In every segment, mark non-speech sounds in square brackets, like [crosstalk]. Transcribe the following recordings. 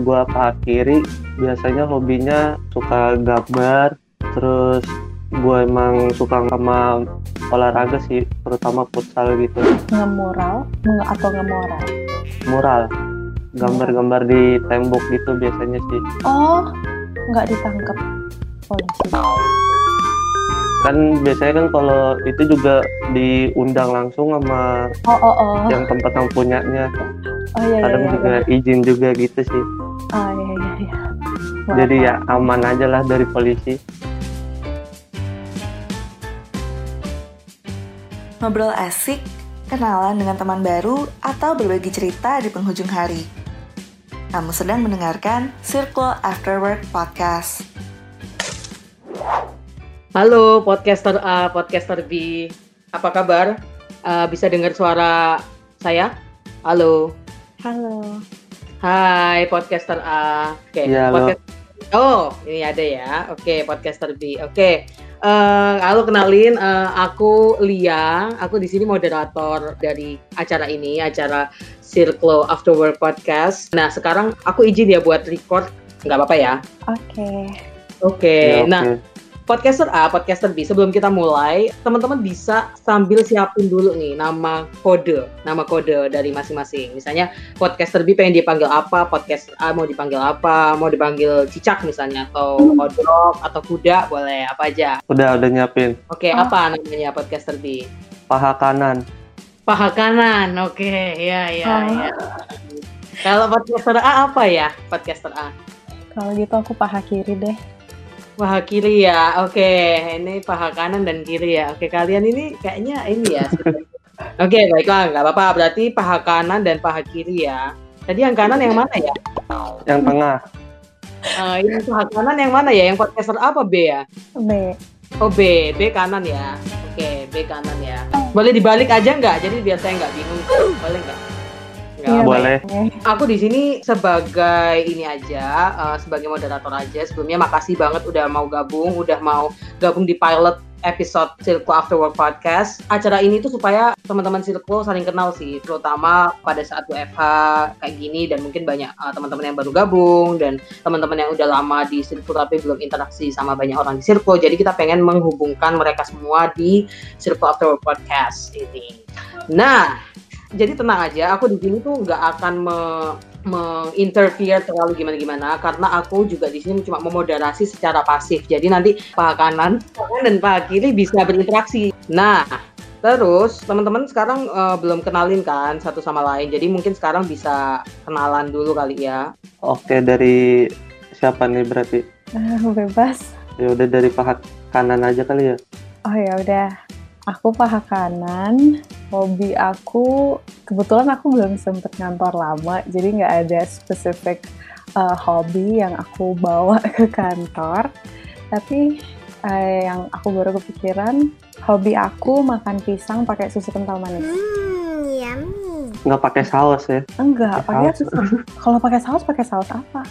Gua Pak Kiri. Biasanya hobinya suka gambar, terus gue emang suka sama olahraga sih, terutama futsal gitu. Ngemural nge atau ngemoral? Mural, gambar-gambar di tembok gitu biasanya sih. Oh, nggak ditangkap polisi. Kan biasanya kan kalau itu juga diundang langsung sama Oh, oh, oh. yang tempat yang punyanya. Oh iya iya Kadang iya. juga iya. izin juga gitu sih. Ah iya iya iya. Jadi ya aman aja lah dari polisi. Ngobrol asik, kenalan dengan teman baru, atau berbagi cerita di penghujung hari. Kamu sedang mendengarkan Circle After Work Podcast. Halo podcaster A, podcaster B. Apa kabar? Eh, bisa dengar suara saya? Halo. Halo. Hai podcaster A. Oke. Iya, halo. podcast- Oh, ini ada ya. Oke, podcaster B. Oke. Eh, halo kenalin, eh, aku Lia. Aku di sini moderator dari acara ini, acara Circle After Work Podcast. Nah, sekarang aku izin ya buat record. Nggak apa-apa ya? Oke. Oke. Ya, Nah, oke. Podcaster A, podcaster B, sebelum kita mulai, teman-teman bisa sambil siapin dulu nih nama kode, nama kode dari masing-masing. Misalnya podcaster B pengen dipanggil apa, podcaster A mau dipanggil apa, mau dipanggil cicak misalnya, atau kodok, atau kuda, boleh apa aja. Udah udah nyiapin. Oke, Oh. apa namanya podcaster B? Paha kanan. Paha kanan, oke, ya, ya, Oh. ya. Kalau podcaster A apa ya, podcaster A? Kalau gitu aku paha kiri deh. Paha kiri ya, oke. Ini paha kanan dan kiri ya. Oke, kalian ini kayaknya ini ya. [laughs] oke, baiklah, nggak apa-apa. Berarti paha kanan dan paha kiri ya. Tadi yang kanan yang mana ya? Yang tengah. Eh, ini paha kanan yang mana ya? Yang podcaster apa B ya? B. Oh B, B kanan ya. Oke, B kanan ya. Boleh dibalik aja nggak? Jadi biar saya nggak bingung. Boleh nggak? Nggak Iya, apa-apa. boleh. Aku di sini sebagai ini aja, eh, sebagai moderator aja. Sebelumnya makasih banget udah mau gabung, udah mau gabung di pilot episode Circle After Work Podcast. Acara ini tuh supaya teman-teman Circle saling kenal sih, terutama pada saat WFH kayak gini dan mungkin banyak eh, teman-teman yang baru gabung dan teman-teman yang udah lama di Circle tapi belum interaksi sama banyak orang di Circle. Jadi kita pengen menghubungkan mereka semua di Circle After Work Podcast ini. Nah, jadi tenang aja, aku di sini tuh nggak akan me menginterfere terlalu gimana-gimana karena aku juga di sini cuma memoderasi secara pasif. Jadi nanti paha kanan, kanan dan paha kiri bisa berinteraksi. Nah, terus teman-teman sekarang eh, belum kenalin kan satu sama lain. Jadi mungkin sekarang bisa kenalan dulu kali ya. Oke, dari siapa nih berarti? Ah, bebas. Ya udah dari paha kanan aja kali ya. Oh ya udah. Aku paha kanan. Hobi aku kebetulan aku belum sempet ngantor lama, jadi nggak ada spesifik uh, hobi yang aku bawa [laughs] ke kantor. Tapi uh, yang aku baru kepikiran, hobi aku makan pisang pakai susu kental manis. Nggak pakai saus ya? Enggak, Pakai pakai susu. [laughs] Kalau pakai saus, pakai saus apa?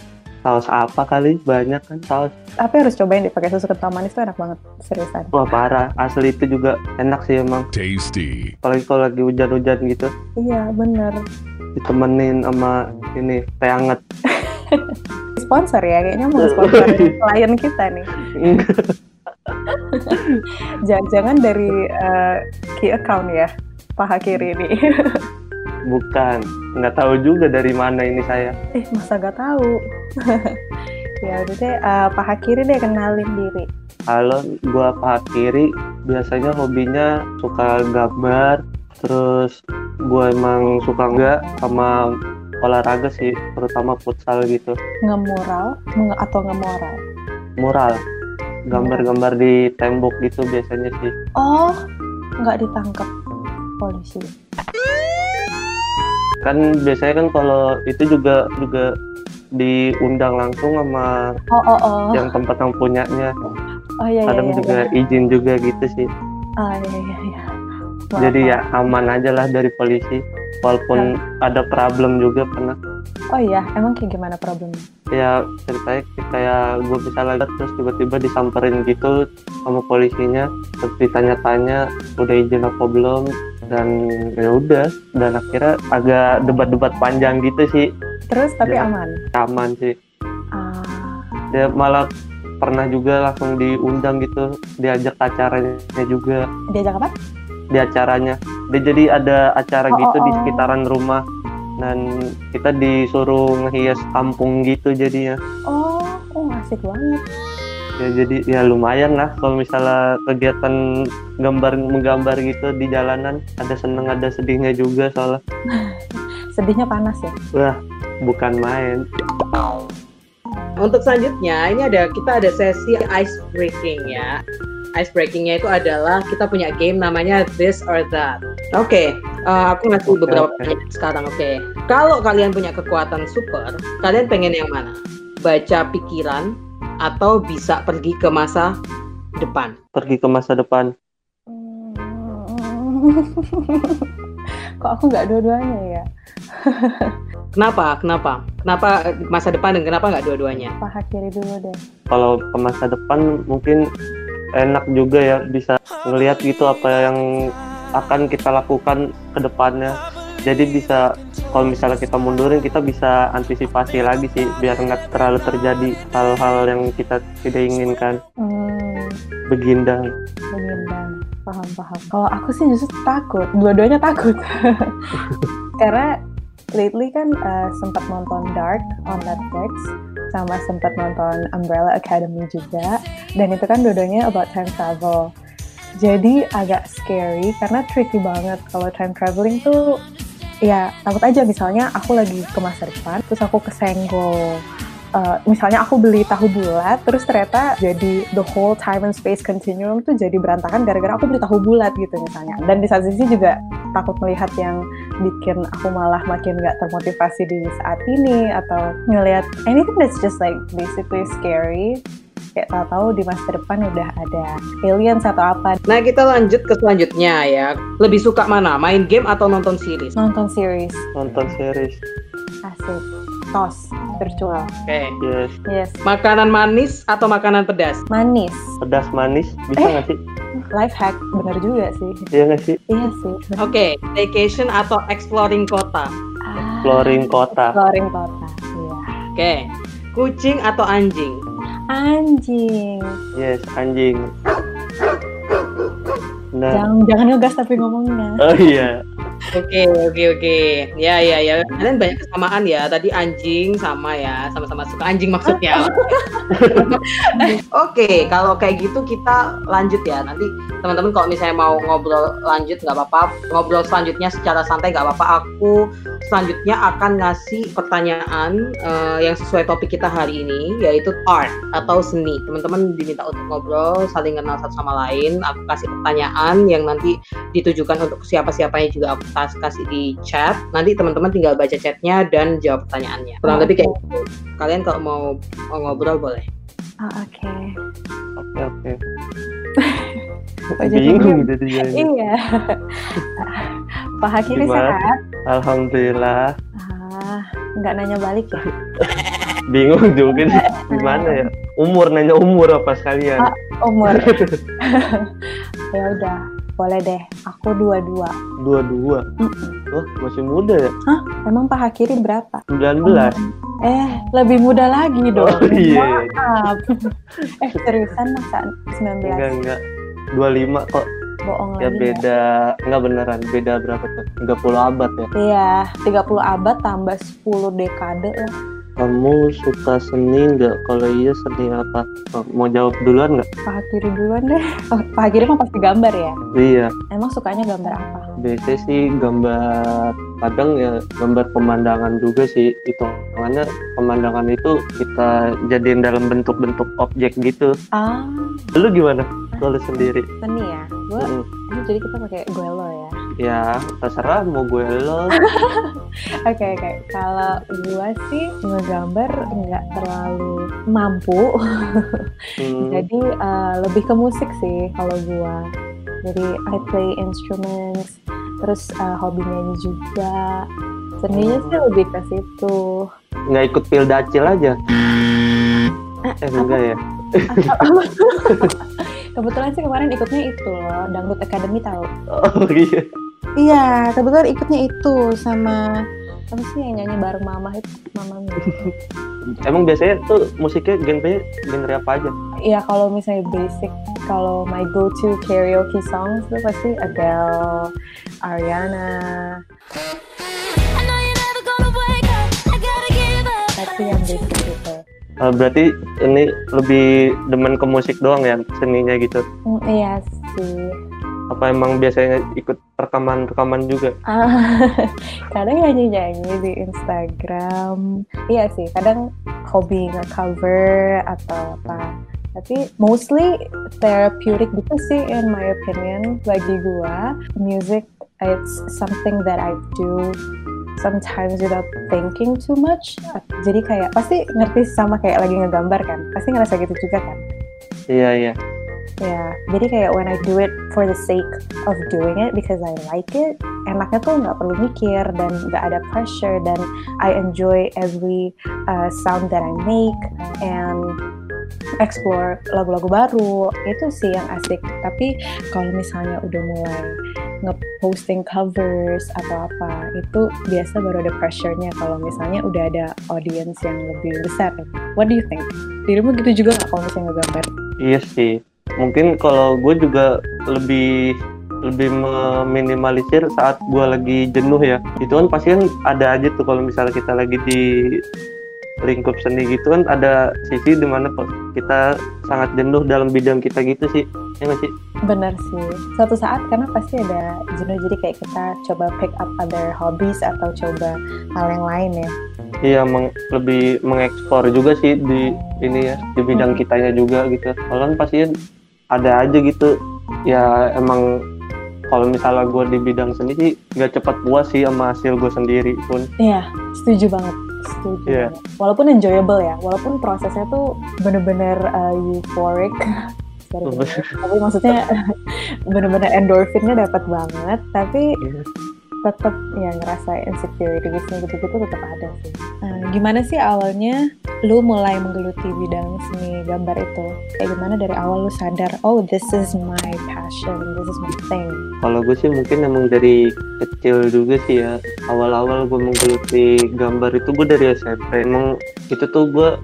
Saus apa kali? Banyak kan saus. Tapi harus cobain deh pakai susu kental manis tuh enak banget, seriusan. Wah parah. Asli itu juga enak sih emang. Tasty. Apalagi kalau lagi hujan-hujan gitu. Iya, bener. Ditemenin sama ini teh hangat. [laughs] Sponsor ya, kayaknya mau sponsor [laughs] klien kita nih. [laughs] Jangan-jangan dari uh, key account ya, paha kiri ini. Bukan. Nggak tahu juga dari mana ini saya. eh, masa gak tahu? [laughs] ya udah deh, uh, paha kiri deh kenalin diri. Halo, gua paha kiri. Biasanya hobinya suka gambar. Terus gua emang suka nggak sama olahraga sih, terutama futsal gitu. Ngemural nge atau ngemoral? Mural, gambar-gambar di tembok gitu biasanya sih. Oh, nggak ditangkap polisi. Kan biasanya kan kalau itu juga juga diundang langsung sama Oh, oh, oh. yang tempat yang punyanya. Oh iya, iya, Kadang iya. juga iya. izin juga gitu sih. Ah, iya, iya, iya. Maaf, Jadi ya aman aja lah dari polisi. Walaupun ada problem juga pernah. Oh iya, emang kayak gimana problemnya? Ya ceritanya kayak gue bisa lagi terus tiba-tiba disamperin gitu sama polisinya. Terus ditanya-tanya udah izin apa belum dan ya udah dan akhirnya agak debat-debat panjang gitu sih Terus tapi Ya. aman. aman sih Ah, dia malah pernah juga langsung diundang gitu diajak acaranya juga diajak apa? di acaranya dia jadi ada acara Oh, gitu oh, di oh. sekitaran rumah dan kita disuruh ngehias kampung gitu jadinya Oh, oh asik banget. Ya jadi ya lumayan lah kalau misalnya kegiatan gambar menggambar gitu di jalanan ada seneng ada sedihnya juga soalnya [laughs] Sedihnya panas ya. wah bukan main Untuk selanjutnya ini ada kita ada sesi ice breaking ya. Ice breakingnya itu adalah kita punya game namanya This or That. Oke, eh, aku ngasih beberapa oke. pertanyaan sekarang. Oke, kalau kalian punya kekuatan super, kalian pengen yang mana? Baca pikiran atau bisa pergi ke masa depan? pergi ke masa depan [laughs] Kok aku nggak dua-duanya ya? [laughs] Kenapa? Kenapa? Kenapa masa depan dan kenapa nggak dua-duanya? Paha kiri dulu deh. kalau ke masa depan mungkin enak juga ya bisa ngelihat gitu apa yang akan kita lakukan ke depannya jadi bisa kalau misalnya kita mundurin kita bisa antisipasi lagi sih biar nggak terlalu terjadi hal-hal yang kita tidak inginkan Hmm, begindang menyindang. Paham, paham. Kalau aku sih justru takut. Dua-duanya takut. [laughs] Karena lately kan eh, sempat nonton Dark on Netflix sama sempat nonton Umbrella Academy juga dan itu kan dua-duanya about time travel jadi agak scary karena tricky banget kalau time traveling tuh ya takut aja. Misalnya aku lagi ke masa depan terus aku kesenggol Uh, misalnya aku beli tahu bulat terus ternyata jadi the whole time and space continuum tuh jadi berantakan gara-gara aku beli tahu bulat gitu misalnya. Dan di satu sisi juga takut melihat yang bikin aku malah makin nggak termotivasi di saat ini atau ngelihat anything that's just like basically scary kayak tahu-tahu di masa depan udah ada aliens atau apa. Nah kita lanjut ke selanjutnya ya. Lebih suka mana? Main game atau nonton series? nonton series. Nonton series. Asik. Tos. Virtual. Oke. yes. Yes. Makanan manis atau makanan pedas? manis. Pedas manis. Bisa Eh. nggak sih? Life hack. Bener juga sih. Iya nggak sih? Iya sih. Oke, vacation atau exploring kota? Ah, exploring kota. Exploring kota. Iya. Oke, kucing atau anjing? Anjing. Yes anjing nah jangan jangan ngegas tapi ngomongnya oh iya Oke, oke, oke. Ya, ya, ya. Kalian banyak kesamaan ya. Tadi anjing sama ya, sama-sama suka anjing maksudnya. [laughs] oke, kalau kayak gitu kita lanjut ya. Nanti teman-teman kalau misalnya mau ngobrol lanjut nggak apa-apa. Ngobrol selanjutnya secara santai nggak apa-apa. Aku selanjutnya akan ngasih pertanyaan eh, yang sesuai topik kita hari ini, yaitu art atau seni. Teman-teman diminta untuk ngobrol, saling kenal satu sama lain. Aku kasih pertanyaan yang nanti ditujukan untuk siapa-siapanya juga aku kas- kasih di chat. Nanti teman-teman tinggal baca chatnya dan jawab pertanyaannya. Kurang lebih kayak gitu. Kalian kalau mau, mau ngobrol boleh. Ah, oke oke oke [laughs] bingung jadinya [laughs] ini. iya kiri Gimana? sehat alhamdulillah ah nggak nanya balik ya [laughs] bingung juga nih [laughs] gimana ya. Umur nanya umur apa sekalian. Ah. umur. [laughs] Ya udah boleh deh. Aku dua-dua. Dua-dua? Mm-mm. wah masih muda ya? Emang paha kiri berapa? 19 eh lebih muda lagi dong. oh iya. Maaf. [laughs] Eh seriusan masa 19 enggak enggak. 25 kok. Bohong ya lagi beda enggak beneran beda berapa tuh? 30 abad ya? Iya, 30 abad tambah 10 dekade lah. Kamu suka seni enggak kalau iya seni apa? Mau jawab duluan enggak Paha kiri duluan deh. Oh, paha kiri mah pasti gambar ya. iya. Emang sukanya gambar apa? biasanya sih gambar kadang ya gambar pemandangan juga sih. Itu makanya pemandangan itu kita jadiin dalam bentuk-bentuk objek gitu. Ah, lu gimana kalau sendiri? Seni ya. Gue Mm, jadi kita pakai guelo ya. ya terserah mau gue lo [laughs] Oke oke. Kalau gue sih ngegambar nggak terlalu mampu. Hmm, [laughs] Jadi eh, lebih ke musik sih kalau gue. Jadi I play instruments. Terus eh, hobi nyanyi juga. Seninya sih lebih ke situ. nggak ikut pildacil aja Eh, eh enggak ya [laughs] Kebetulan sih kemarin ikutnya itu loh, Dangdut Academy tahu. oh iya Iya, kebetulan ikutnya itu sama apa sih yang nyanyi bareng mama itu mama. [laughs] Emang biasanya tuh musiknya genre genre apa aja? Iya kalau misalnya basic, kalau my go-to karaoke songs itu pasti Adele, Ariana, Eh, berarti ini lebih demen ke musik doang ya seninya gitu. Hmm, iya sih. Apa emang biasanya ikut rekaman-rekaman juga? Ah, [laughs] kadang nyanyi-nyanyi di Instagram. Iya sih, kadang hobi nge-cover atau apa. Tapi mostly therapeutic gitu sih in my opinion. Bagi gua, music it's something that I do sometimes without thinking too much. Jadi kayak pasti ngerti sama kayak lagi ngegambar kan. Pasti ngerasa gitu juga kan. Iya iya. Ya, jadi kayak when I do it for the sake of doing it because I like it, enaknya tuh nggak perlu mikir dan nggak ada pressure dan I enjoy every uh, sound that I make and explore lagu-lagu baru itu sih yang asik. Tapi kalau misalnya udah mulai nge-posting covers atau apa itu biasa baru ada pressure-nya kalau misalnya udah ada audience yang lebih besar. What do you think? Dirimu gitu juga nggak kalau misalnya ngegambar? Iya sih. Mungkin kalau gue juga lebih lebih meminimalisir saat gue lagi jenuh ya. Itu kan pasti kan ada aja tuh kalau misalnya kita lagi di lingkup seni gitu kan ada sisi di mana kita sangat jenuh dalam bidang kita gitu sih. Ya nggak sih? Benar sih. Suatu saat karena pasti ada jenuh jadi kayak kita coba pick up other hobbies atau coba hal yang lain ya. Iya, meng- lebih mengekspor juga sih di ini ya di bidang kitanya juga gitu. Kalau kan pasti ada aja gitu. Ya emang kalau misalnya gue di bidang seni sih nggak cepat puas sih sama hasil gue sendiri pun. Iya, setuju banget. Setuju. Banget. Walaupun enjoyable ya, walaupun prosesnya tuh bener-bener uh, euphoric. [laughs] Sorry, tapi maksudnya [laughs] bener-bener endorfinnya dapat banget, tapi Iya. Tetap ya ngerasa insecurities gitu-gitu tetap ada sih. Nah, gimana sih awalnya lu mulai menggeluti bidang seni gambar itu? Kayak gimana dari awal lu sadar, oh this is my passion, this is my thing. Kalau gue sih mungkin emang dari kecil juga sih ya. Awal-awal gue menggeluti gambar itu gue dari SMP. Emang itu tuh gue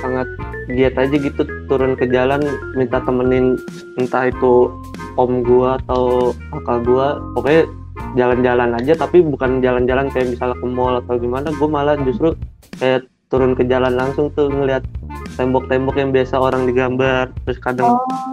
sangat giat aja gitu turun ke jalan minta temenin entah itu om gue atau kakak gue. Pokoknya jalan-jalan aja tapi bukan jalan-jalan kayak misalnya ke mall atau gimana. Gue malah justru kayak turun ke jalan langsung tuh ngeliat tembok-tembok yang biasa orang digambar. Terus kadang Oh,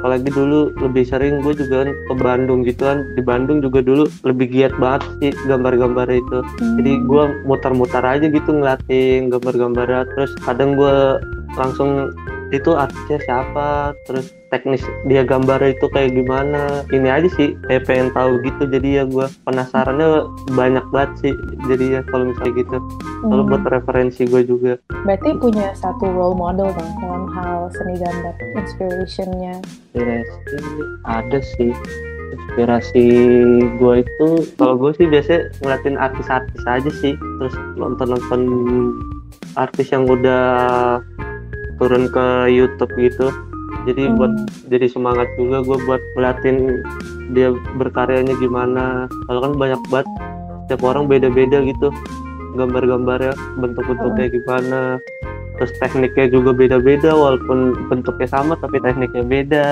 apalagi dulu lebih sering gue juga kan ke Bandung gitu kan di Bandung juga dulu lebih giat banget sih gambar-gambar itu jadi hmm. gue muter-muter aja gitu ngeliatin gambar-gambarnya terus kadang gue langsung itu artisnya siapa? Terus teknis dia gambar itu kayak gimana? Ini aja sih kayak pengen tahu gitu. Jadi ya gue penasarannya banyak banget sih. Jadi ya kalau misalnya gitu. Kalau Hmm. buat referensi gue juga. Berarti punya satu role model dong dalam hal seni gambar, inspirationnya. inspirasi ada sih. Inspirasi gue itu kalau gue sih biasanya ngeliatin artis-artis aja sih. Terus nonton-nonton artis yang udah turun ke YouTube gitu. Jadi Hmm. buat jadi semangat juga gue buat ngeliatin dia berkaryanya gimana. Kalau kan banyak banget setiap orang beda-beda gitu. Gambar-gambarnya bentuk-bentuknya gimana. Terus tekniknya juga beda-beda walaupun bentuknya sama tapi tekniknya beda.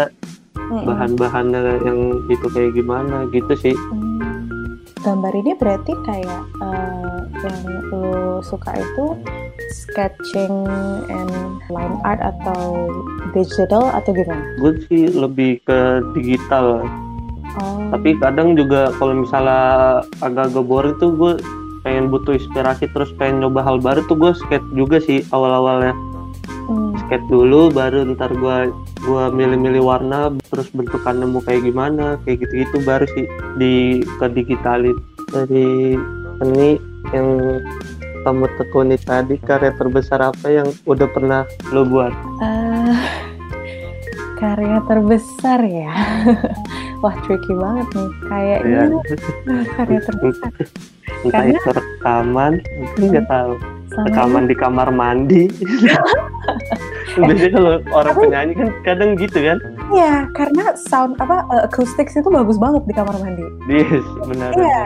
Mm-mm. bahan-bahannya yang itu kayak gimana gitu sih. Hmm. Gambar ini berarti kayak eh, yang lo suka itu sketching and line art atau digital atau gimana? gue sih lebih ke digital Oh. tapi kadang juga kalau misalnya agak-agak boring tuh gue pengen butuh inspirasi terus pengen nyoba hal baru tuh gue skate juga sih awal-awalnya Hmm. skate dulu baru ntar gue gua milih-milih warna terus bentukan nemu kayak gimana kayak gitu-gitu baru sih di ke digitalin dari seni yang kamu tekuni tadi karya terbesar apa yang udah pernah lo buat Eh, karya terbesar ya. [laughs] Wah tricky banget nih. Kayaknya ya karya terbesar. entah Karena- itu rekaman mungkin nggak tahu Selama rekaman di kamar mandi [laughs] biasanya kalau orang penyanyi kan kadang gitu kan Iya, karena sound apa uh, acoustics itu bagus banget di kamar mandi. yes benar Iya.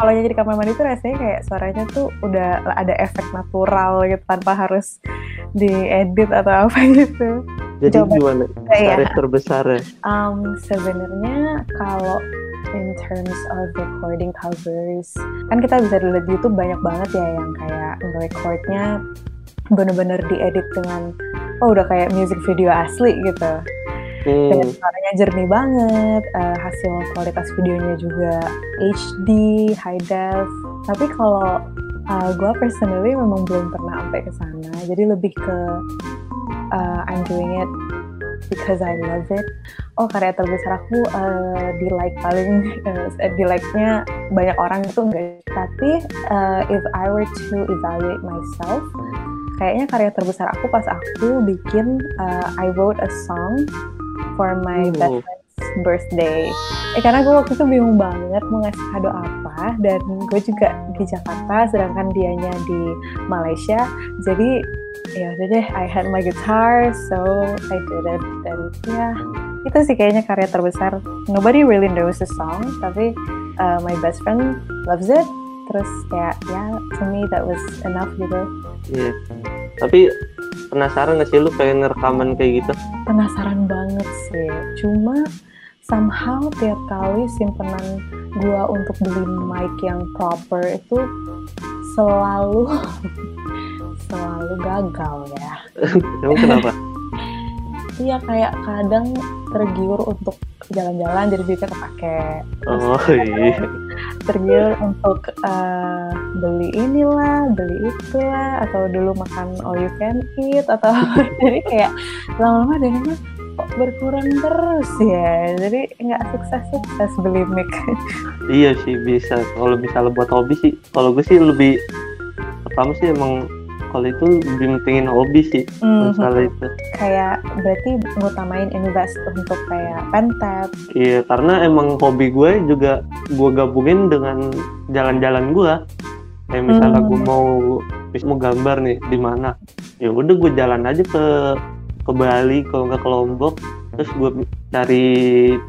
Kalau nyanyi di kamar mandi tuh rasanya kayak suaranya tuh udah ada efek natural gitu tanpa harus diedit atau apa [laughs] gitu. Jadi Coba. gimana? Iya. Tarif terbesarnya? Um, sebenarnya kalau in terms of recording covers, kan kita bisa lihat di YouTube banyak banget ya yang kayak recordnya bener-bener diedit dengan oh udah kayak music video asli gitu. Dan Hmm. suaranya jernih banget, eh, hasil kualitas videonya juga HD, high def. Tapi kalau gue personally memang belum pernah sampai ke sana, jadi lebih ke uh, I'm doing it because I love it. Oh karya terbesar aku eh, di like paling eh, di like-nya banyak orang itu enggak. Tapi eh, if I were to evaluate myself, kayaknya karya terbesar aku pas aku bikin eh, I wrote a song for my Oh. best friend's birthday. Eh karena gue waktu itu bingung banget mau ngasih kado apa dan gue juga di Jakarta sedangkan dianya di Malaysia. Jadi ya udah deh I had my guitar so I did it dan ya itu sih kayaknya karya terbesar. Nobody really knows the song tapi uh, my best friend loves it. Terus kayak ya to me that was enough gitu. Iya. Tapi penasaran gak sih lu pengen ngerekaman kayak gitu? penasaran banget sih. Cuma somehow tiap kali simpenan gua untuk beli mic yang proper itu selalu [laughs] selalu gagal ya. Emang kenapa? Iya kayak kadang tergiur untuk jalan-jalan jadi duitnya kepake. Terus Oh iya. [laughs] tergiur untuk eh, beli inilah, beli itulah, atau dulu makan all you can eat atau [laughs] jadi kayak lama-lama dananya kok berkurang terus ya. Jadi nggak sukses-sukses beli mic. Iya sih bisa. Kalau misalnya buat hobi sih, kalau gue sih lebih pertama sih emang kalau itu pentingin hobi sih Mhm. masalah itu. Kayak berarti ngutamain invest untuk kayak pentap. Iya karena emang hobi gue juga gue gabungin dengan jalan-jalan gue. Kayak misalnya gue Hmm. mau mau gambar nih di mana, ya udah gue jalan aja ke ke Bali kalau nggak ke Lombok, terus gue cari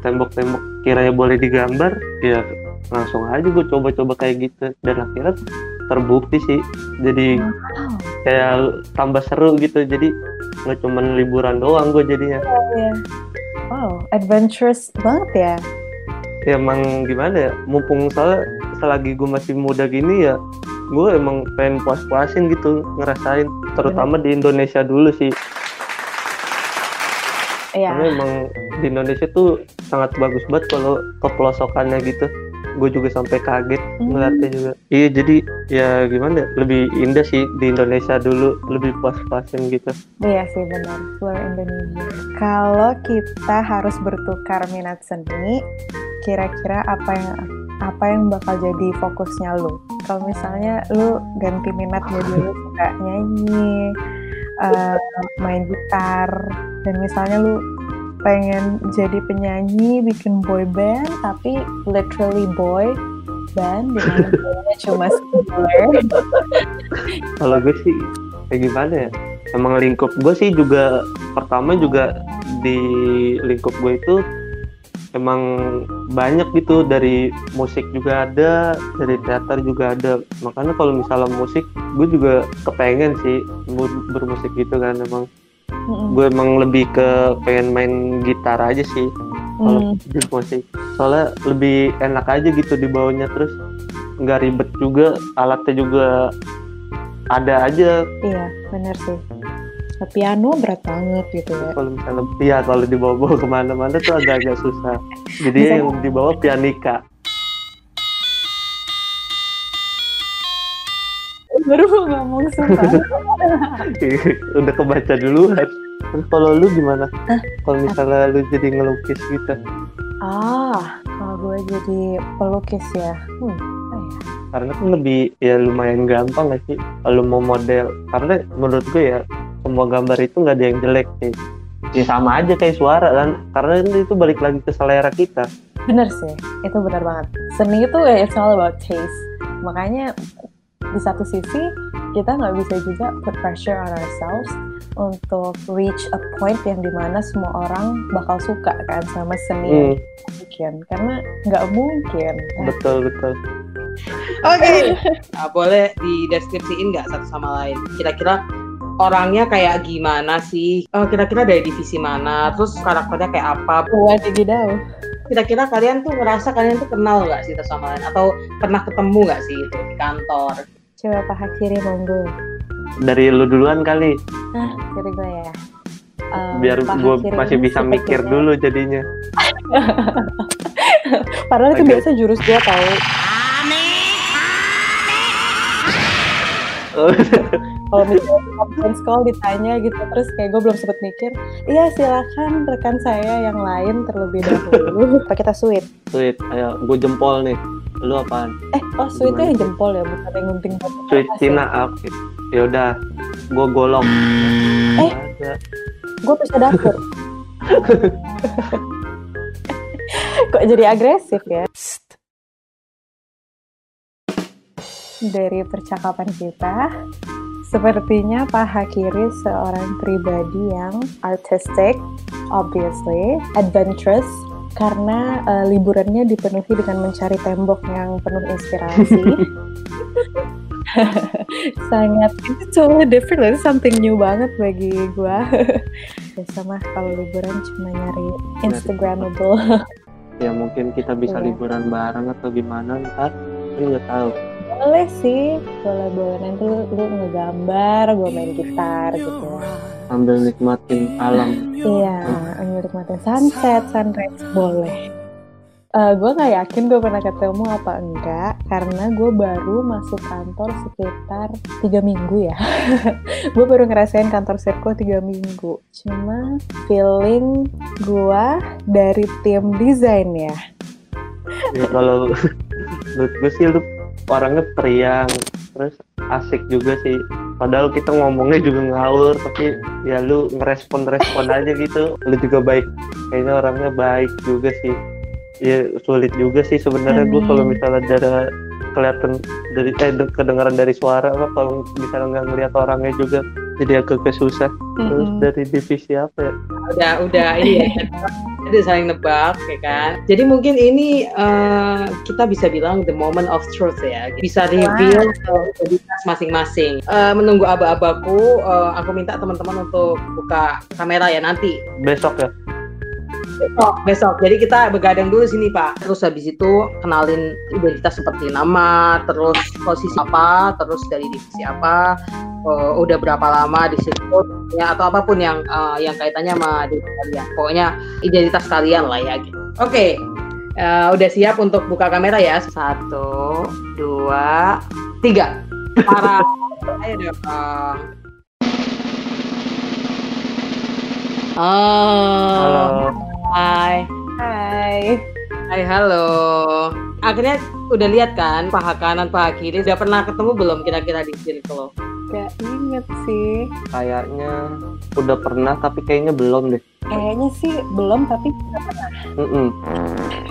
tembok-tembok kiranya boleh digambar, ya langsung aja gue coba-coba kayak gitu dan akhirnya terbukti sih. Jadi Wow. Kayak tambah seru gitu. Jadi nggak cuman liburan doang gue jadinya. Iya. Wow, adventurous banget ya. ya emang gimana ya mumpung soalnya selagi gue masih muda gini ya gue emang pengen puas-puasin gitu ngerasain terutama di Indonesia dulu sih Iya. karena emang di Indonesia tuh sangat bagus banget kalau ke pelosokannya gitu gue juga sampai kaget Hmm. ngeliatnya juga iya jadi ya gimana ya, lebih indah sih di Indonesia dulu lebih puas-puasin gitu Iya sih benar, Flower Indonesia. Kalau kita harus bertukar minat seni, kira-kira apa yang apa yang bakal jadi fokusnya lu? Kalau misalnya lu ganti minat jadi lu suka nyanyi, eh, main gitar, dan misalnya lu pengen jadi penyanyi, bikin boy band, tapi literally boy band, [laughs] boynya cuma singular. kalau gue sih kayak gimana ya emang lingkup gue sih juga pertama juga di lingkup gue itu emang banyak gitu dari musik juga ada dari teater juga ada. Makanya kalau misalnya musik gue juga kepengen sih ber- bermusik gitu kan emang. Mm-mm. gue emang lebih ke pengen main gitar aja sih kalau di musik. Soalnya lebih enak aja gitu dibawanya terus nggak ribet juga alatnya juga ada aja. Iya, benar sih. Piano berat banget gitu ya. kalau misalnya iya kalau dibawa-bawa ke mana-mana tuh agak-agak susah jadi Bisa- yang dibawa pianika Baru mau ngomong sumpah. [laughs] udah kebaca duluan terus kalau lu gimana kalau misalnya lu jadi ngelukis gitu ah, kalau gue jadi pelukis ya. Hmm, ya? Karena kan lebih ya lumayan gampang gak sih kalau mau model. Karena menurut gue ya semua gambar itu nggak ada yang jelek sih. Ya sama aja kayak suara kan. Karena itu balik lagi ke selera kita. Bener sih, itu benar banget. Seni itu ya it's all about taste. Makanya di satu sisi kita nggak bisa juga put pressure on ourselves untuk reach a point yang di mana semua orang bakal suka kan sama seni Hmm, bikin. Karena nggak mungkin. Betul betul Oke. Nah, boleh dideskripsiin nggak satu sama lain? Kira-kira orangnya kayak gimana sih? Eh, kira-kira dari divisi mana? Terus karakternya kayak apa? Wadidaw. Kira-kira kalian tuh ngerasa kalian tuh kenal nggak sih satu sama lain? Atau pernah ketemu nggak sih itu di kantor? Coba Pak Hakiri monggo. Dari lu duluan kali, Nah, dari gue ya. Um, biar gue masih bisa mikir dulu jadinya. [laughs] Padahal itu biasa jurus gue tahu. Kalau misalnya conference call ditanya gitu terus kayak gue belum sempet mikir, iya silakan rekan saya yang lain terlebih dahulu. [laughs] Apa kita sweet? Sweet, ayo gue jempol nih. Lu apaan? Eh, oh sweetnya yang jempol ya, bukan yang gunting Sweet Cina oke. Yaudah, gue golok. Eh. Gue bisa dapur. [laughs] Kok jadi agresif ya? Dari percakapan kita, sepertinya Pak Hakiri seorang pribadi yang artistic, obviously, adventurous, karena eh, liburannya dipenuhi dengan mencari tembok yang penuh inspirasi. [laughs] Sangat, itu totally different, itu something new banget bagi gua. [laughs] Biasa mah kalau liburan cuma nyari Instagramable. Ya mungkin kita bisa Iya. liburan bareng atau gimana ntar. Kan nggak tahu. Boleh sih, boleh boleh nanti lu, lu ngegambar, gue main gitar gitu. Sambil nikmatin alam. Iya, nikmatin sunset, sunrise boleh. gue nggak yakin gue pernah ketemu apa enggak karena gue baru masuk kantor sekitar tiga minggu ya [laughs] gue baru ngerasain kantor Sirko tiga minggu cuma feeling gue dari tim desain ya Ya kalau [laughs] menurut gue sih lu orangnya periang, terus asik juga sih. Padahal kita ngomongnya juga ngawur, tapi ya lu ngerespon-respon aja gitu. Lu juga baik, kayaknya orangnya baik juga sih. Ya sulit juga sih sebenarnya gue kalau misalnya dari kelihatan dari eh de- kedengaran dari suara apa kalau misalnya nggak ngeliat orangnya juga jadi agak susah. Terus Mm-mm. dari divisi apa ya? udah udah [laughs] ini ya ada saling nebak ya kan jadi mungkin ini eh, kita bisa bilang the moment of truth ya bisa reveal eh, identitas masing-masing Eh, menunggu aba-abaku eh, aku minta teman-teman untuk buka kamera ya nanti Besok ya? Besok. Besok. Jadi kita begadang dulu sini pak. Terus habis itu kenalin identitas seperti nama terus posisi apa terus dari divisi apa eh, udah berapa lama di situ ya atau apa pun yang eh, yang kaitannya sama diri kalian. Pokoknya identitas kalian lah ya gitu. Oke. Eh, udah siap untuk buka kamera ya? Satu dua tiga. Para [laughs] ayo dong Oh, Halo. Hai. Hai Hai, halo. Akhirnya udah lihat kan paha kanan, paha kiri. Udah pernah ketemu belum kira-kira di circle? gak inget sih Kayaknya udah pernah tapi kayaknya belum deh. kayaknya sih belum tapi Mm-mm.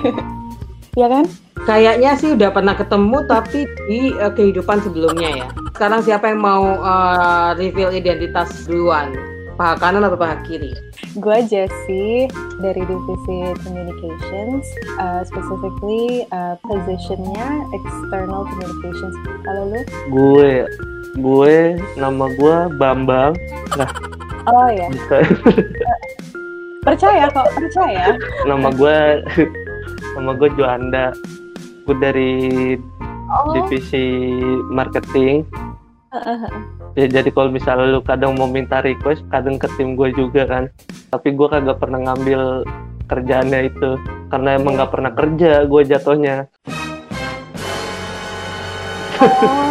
[laughs] ya kan Kayaknya sih udah pernah ketemu tapi di eh, kehidupan sebelumnya ya. Sekarang siapa yang mau eh, reveal identitas duluan? Paha kanan atau paha kiri? gue Jessie dari divisi communications uh, specifically uh, positionnya external communications kalau lu Gue, gue nama gue Bambang. oh ya [laughs] percaya kok percaya nama gue, nama gue Joanda. Gue dari oh divisi marketing. Ya, jadi kalau misalnya lu kadang mau minta request, kadang ke tim gue juga kan. Tapi gue kagak pernah ngambil kerjaannya itu karena emang nggak pernah kerja gue jatuhnya. oh,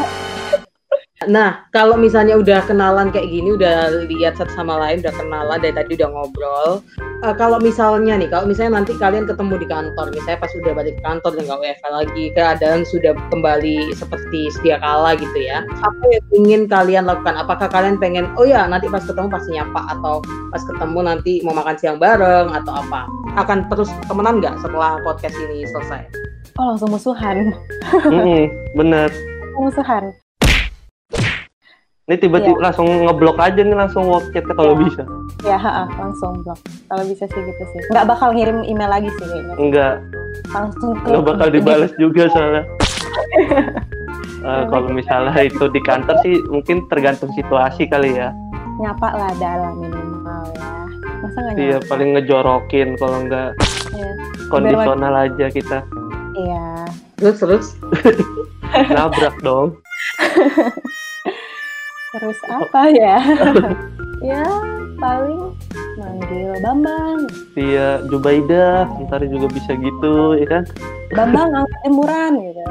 Nah, kalau misalnya udah kenalan kayak gini, udah lihat satu sama lain, udah kenalan dari tadi udah ngobrol. Eh, kalau misalnya nih, kalau misalnya nanti kalian ketemu di kantor, misalnya pas udah balik ke kantor dan nggak WFH lagi, keadaan sudah kembali seperti sedia kala gitu ya. Apa yang ingin kalian lakukan? Apakah kalian pengen, oh ya nanti pas ketemu pasti nyapa atau pas ketemu nanti mau makan siang bareng atau apa? Akan terus temenan nggak setelah podcast ini selesai? oh langsung musuhan Mm-mm, bener. musuhan Ini tiba-tiba langsung ngeblok aja nih langsung walk chat kalau Iya. bisa. ya ha, langsung blok kalau bisa sih gitu sih nggak bakal ngirim email lagi sih kayaknya Enggak, langsung ke nggak bakal dibalas [laughs] juga soalnya. [laughs] Eh, kalau misalnya itu di kantor sih mungkin tergantung situasi kali ya. Nyapa lah dalam minimal ya. Masa nggak Iya paling ngejorokin kalau nggak Iya. kondisional aja kita Iya. Terus terus. [laughs] nabrak dong. Terus apa ya? [laughs] ya paling manggil Bambang. Iya Jubaida ntar juga bisa gitu ya kan. Bambang angkat jemuran gitu.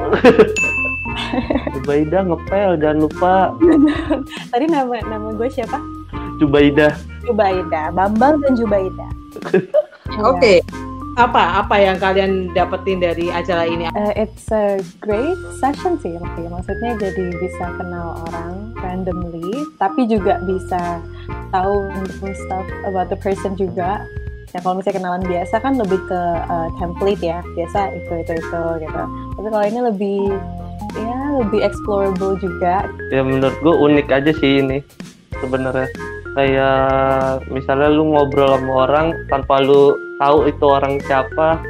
[laughs] Jubaida ngepel jangan lupa [laughs] Tadi nama nama gue siapa? Jubaida. Jubaida. Bambang dan Jubaida. Iya. Oke. Apa apa yang kalian dapetin dari acara ini? Uh, it's a great session sih, Raffi. Maksudnya jadi bisa kenal orang randomly, tapi juga bisa tahu stuff about the person juga. Ya kalau misalnya kenalan biasa kan lebih ke uh, template ya, biasa itu itu itu gitu. Tapi kalau ini lebih ya lebih explorable juga. Ya menurut gue unik aja sih ini sebenarnya. Kayak misalnya lu ngobrol sama orang tanpa lu tahu itu orang siapa,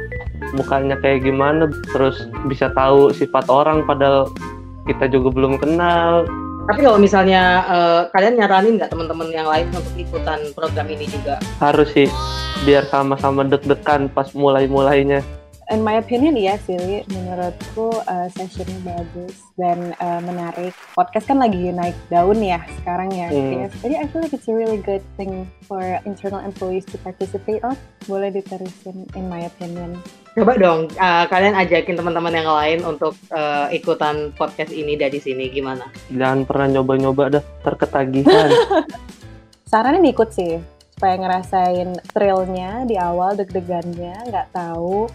mukanya kayak gimana, terus bisa tahu sifat orang padahal kita juga belum kenal. Tapi kalau misalnya eh, kalian nyaranin nggak teman-teman yang lain untuk ikutan program ini juga? Harus sih biar sama-sama deg-degan pas mulai-mulainya. In my opinion ya sih, menurutku uh, sessionnya bagus dan uh, menarik. Podcast kan lagi naik daun ya sekarang ya. Hmm. Yes. Jadi I feel like it's a really good thing for internal employees to participate on. Boleh diterusin in my opinion. Coba dong eh, kalian ajakin teman-teman yang lain untuk eh, ikutan podcast ini dari sini gimana? Jangan pernah nyoba-nyoba dah terketagihan. [laughs] [laughs] Sarannya ikut sih supaya ngerasain thrillnya di awal deg-degannya, nggak tahu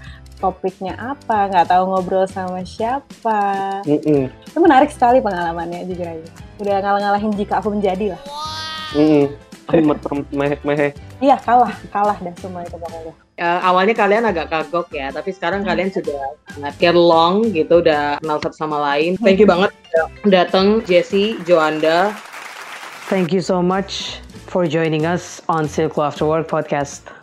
topiknya apa, nggak tahu ngobrol sama siapa. Mm-mm, Itu menarik sekali pengalamannya jujur aja. Udah ngalah-ngalahin jika aku menjadi lah. Amat mehek-mehek. Iya kalah, kalah dah semua itu pokoknya. Eh, awalnya kalian agak kagok ya, tapi sekarang kalian sudah sangat get along gitu, udah kenal satu sama lain. Thank you banget udah datang Jesse, Joanda. Thank you so much for joining us on Circle After Work podcast.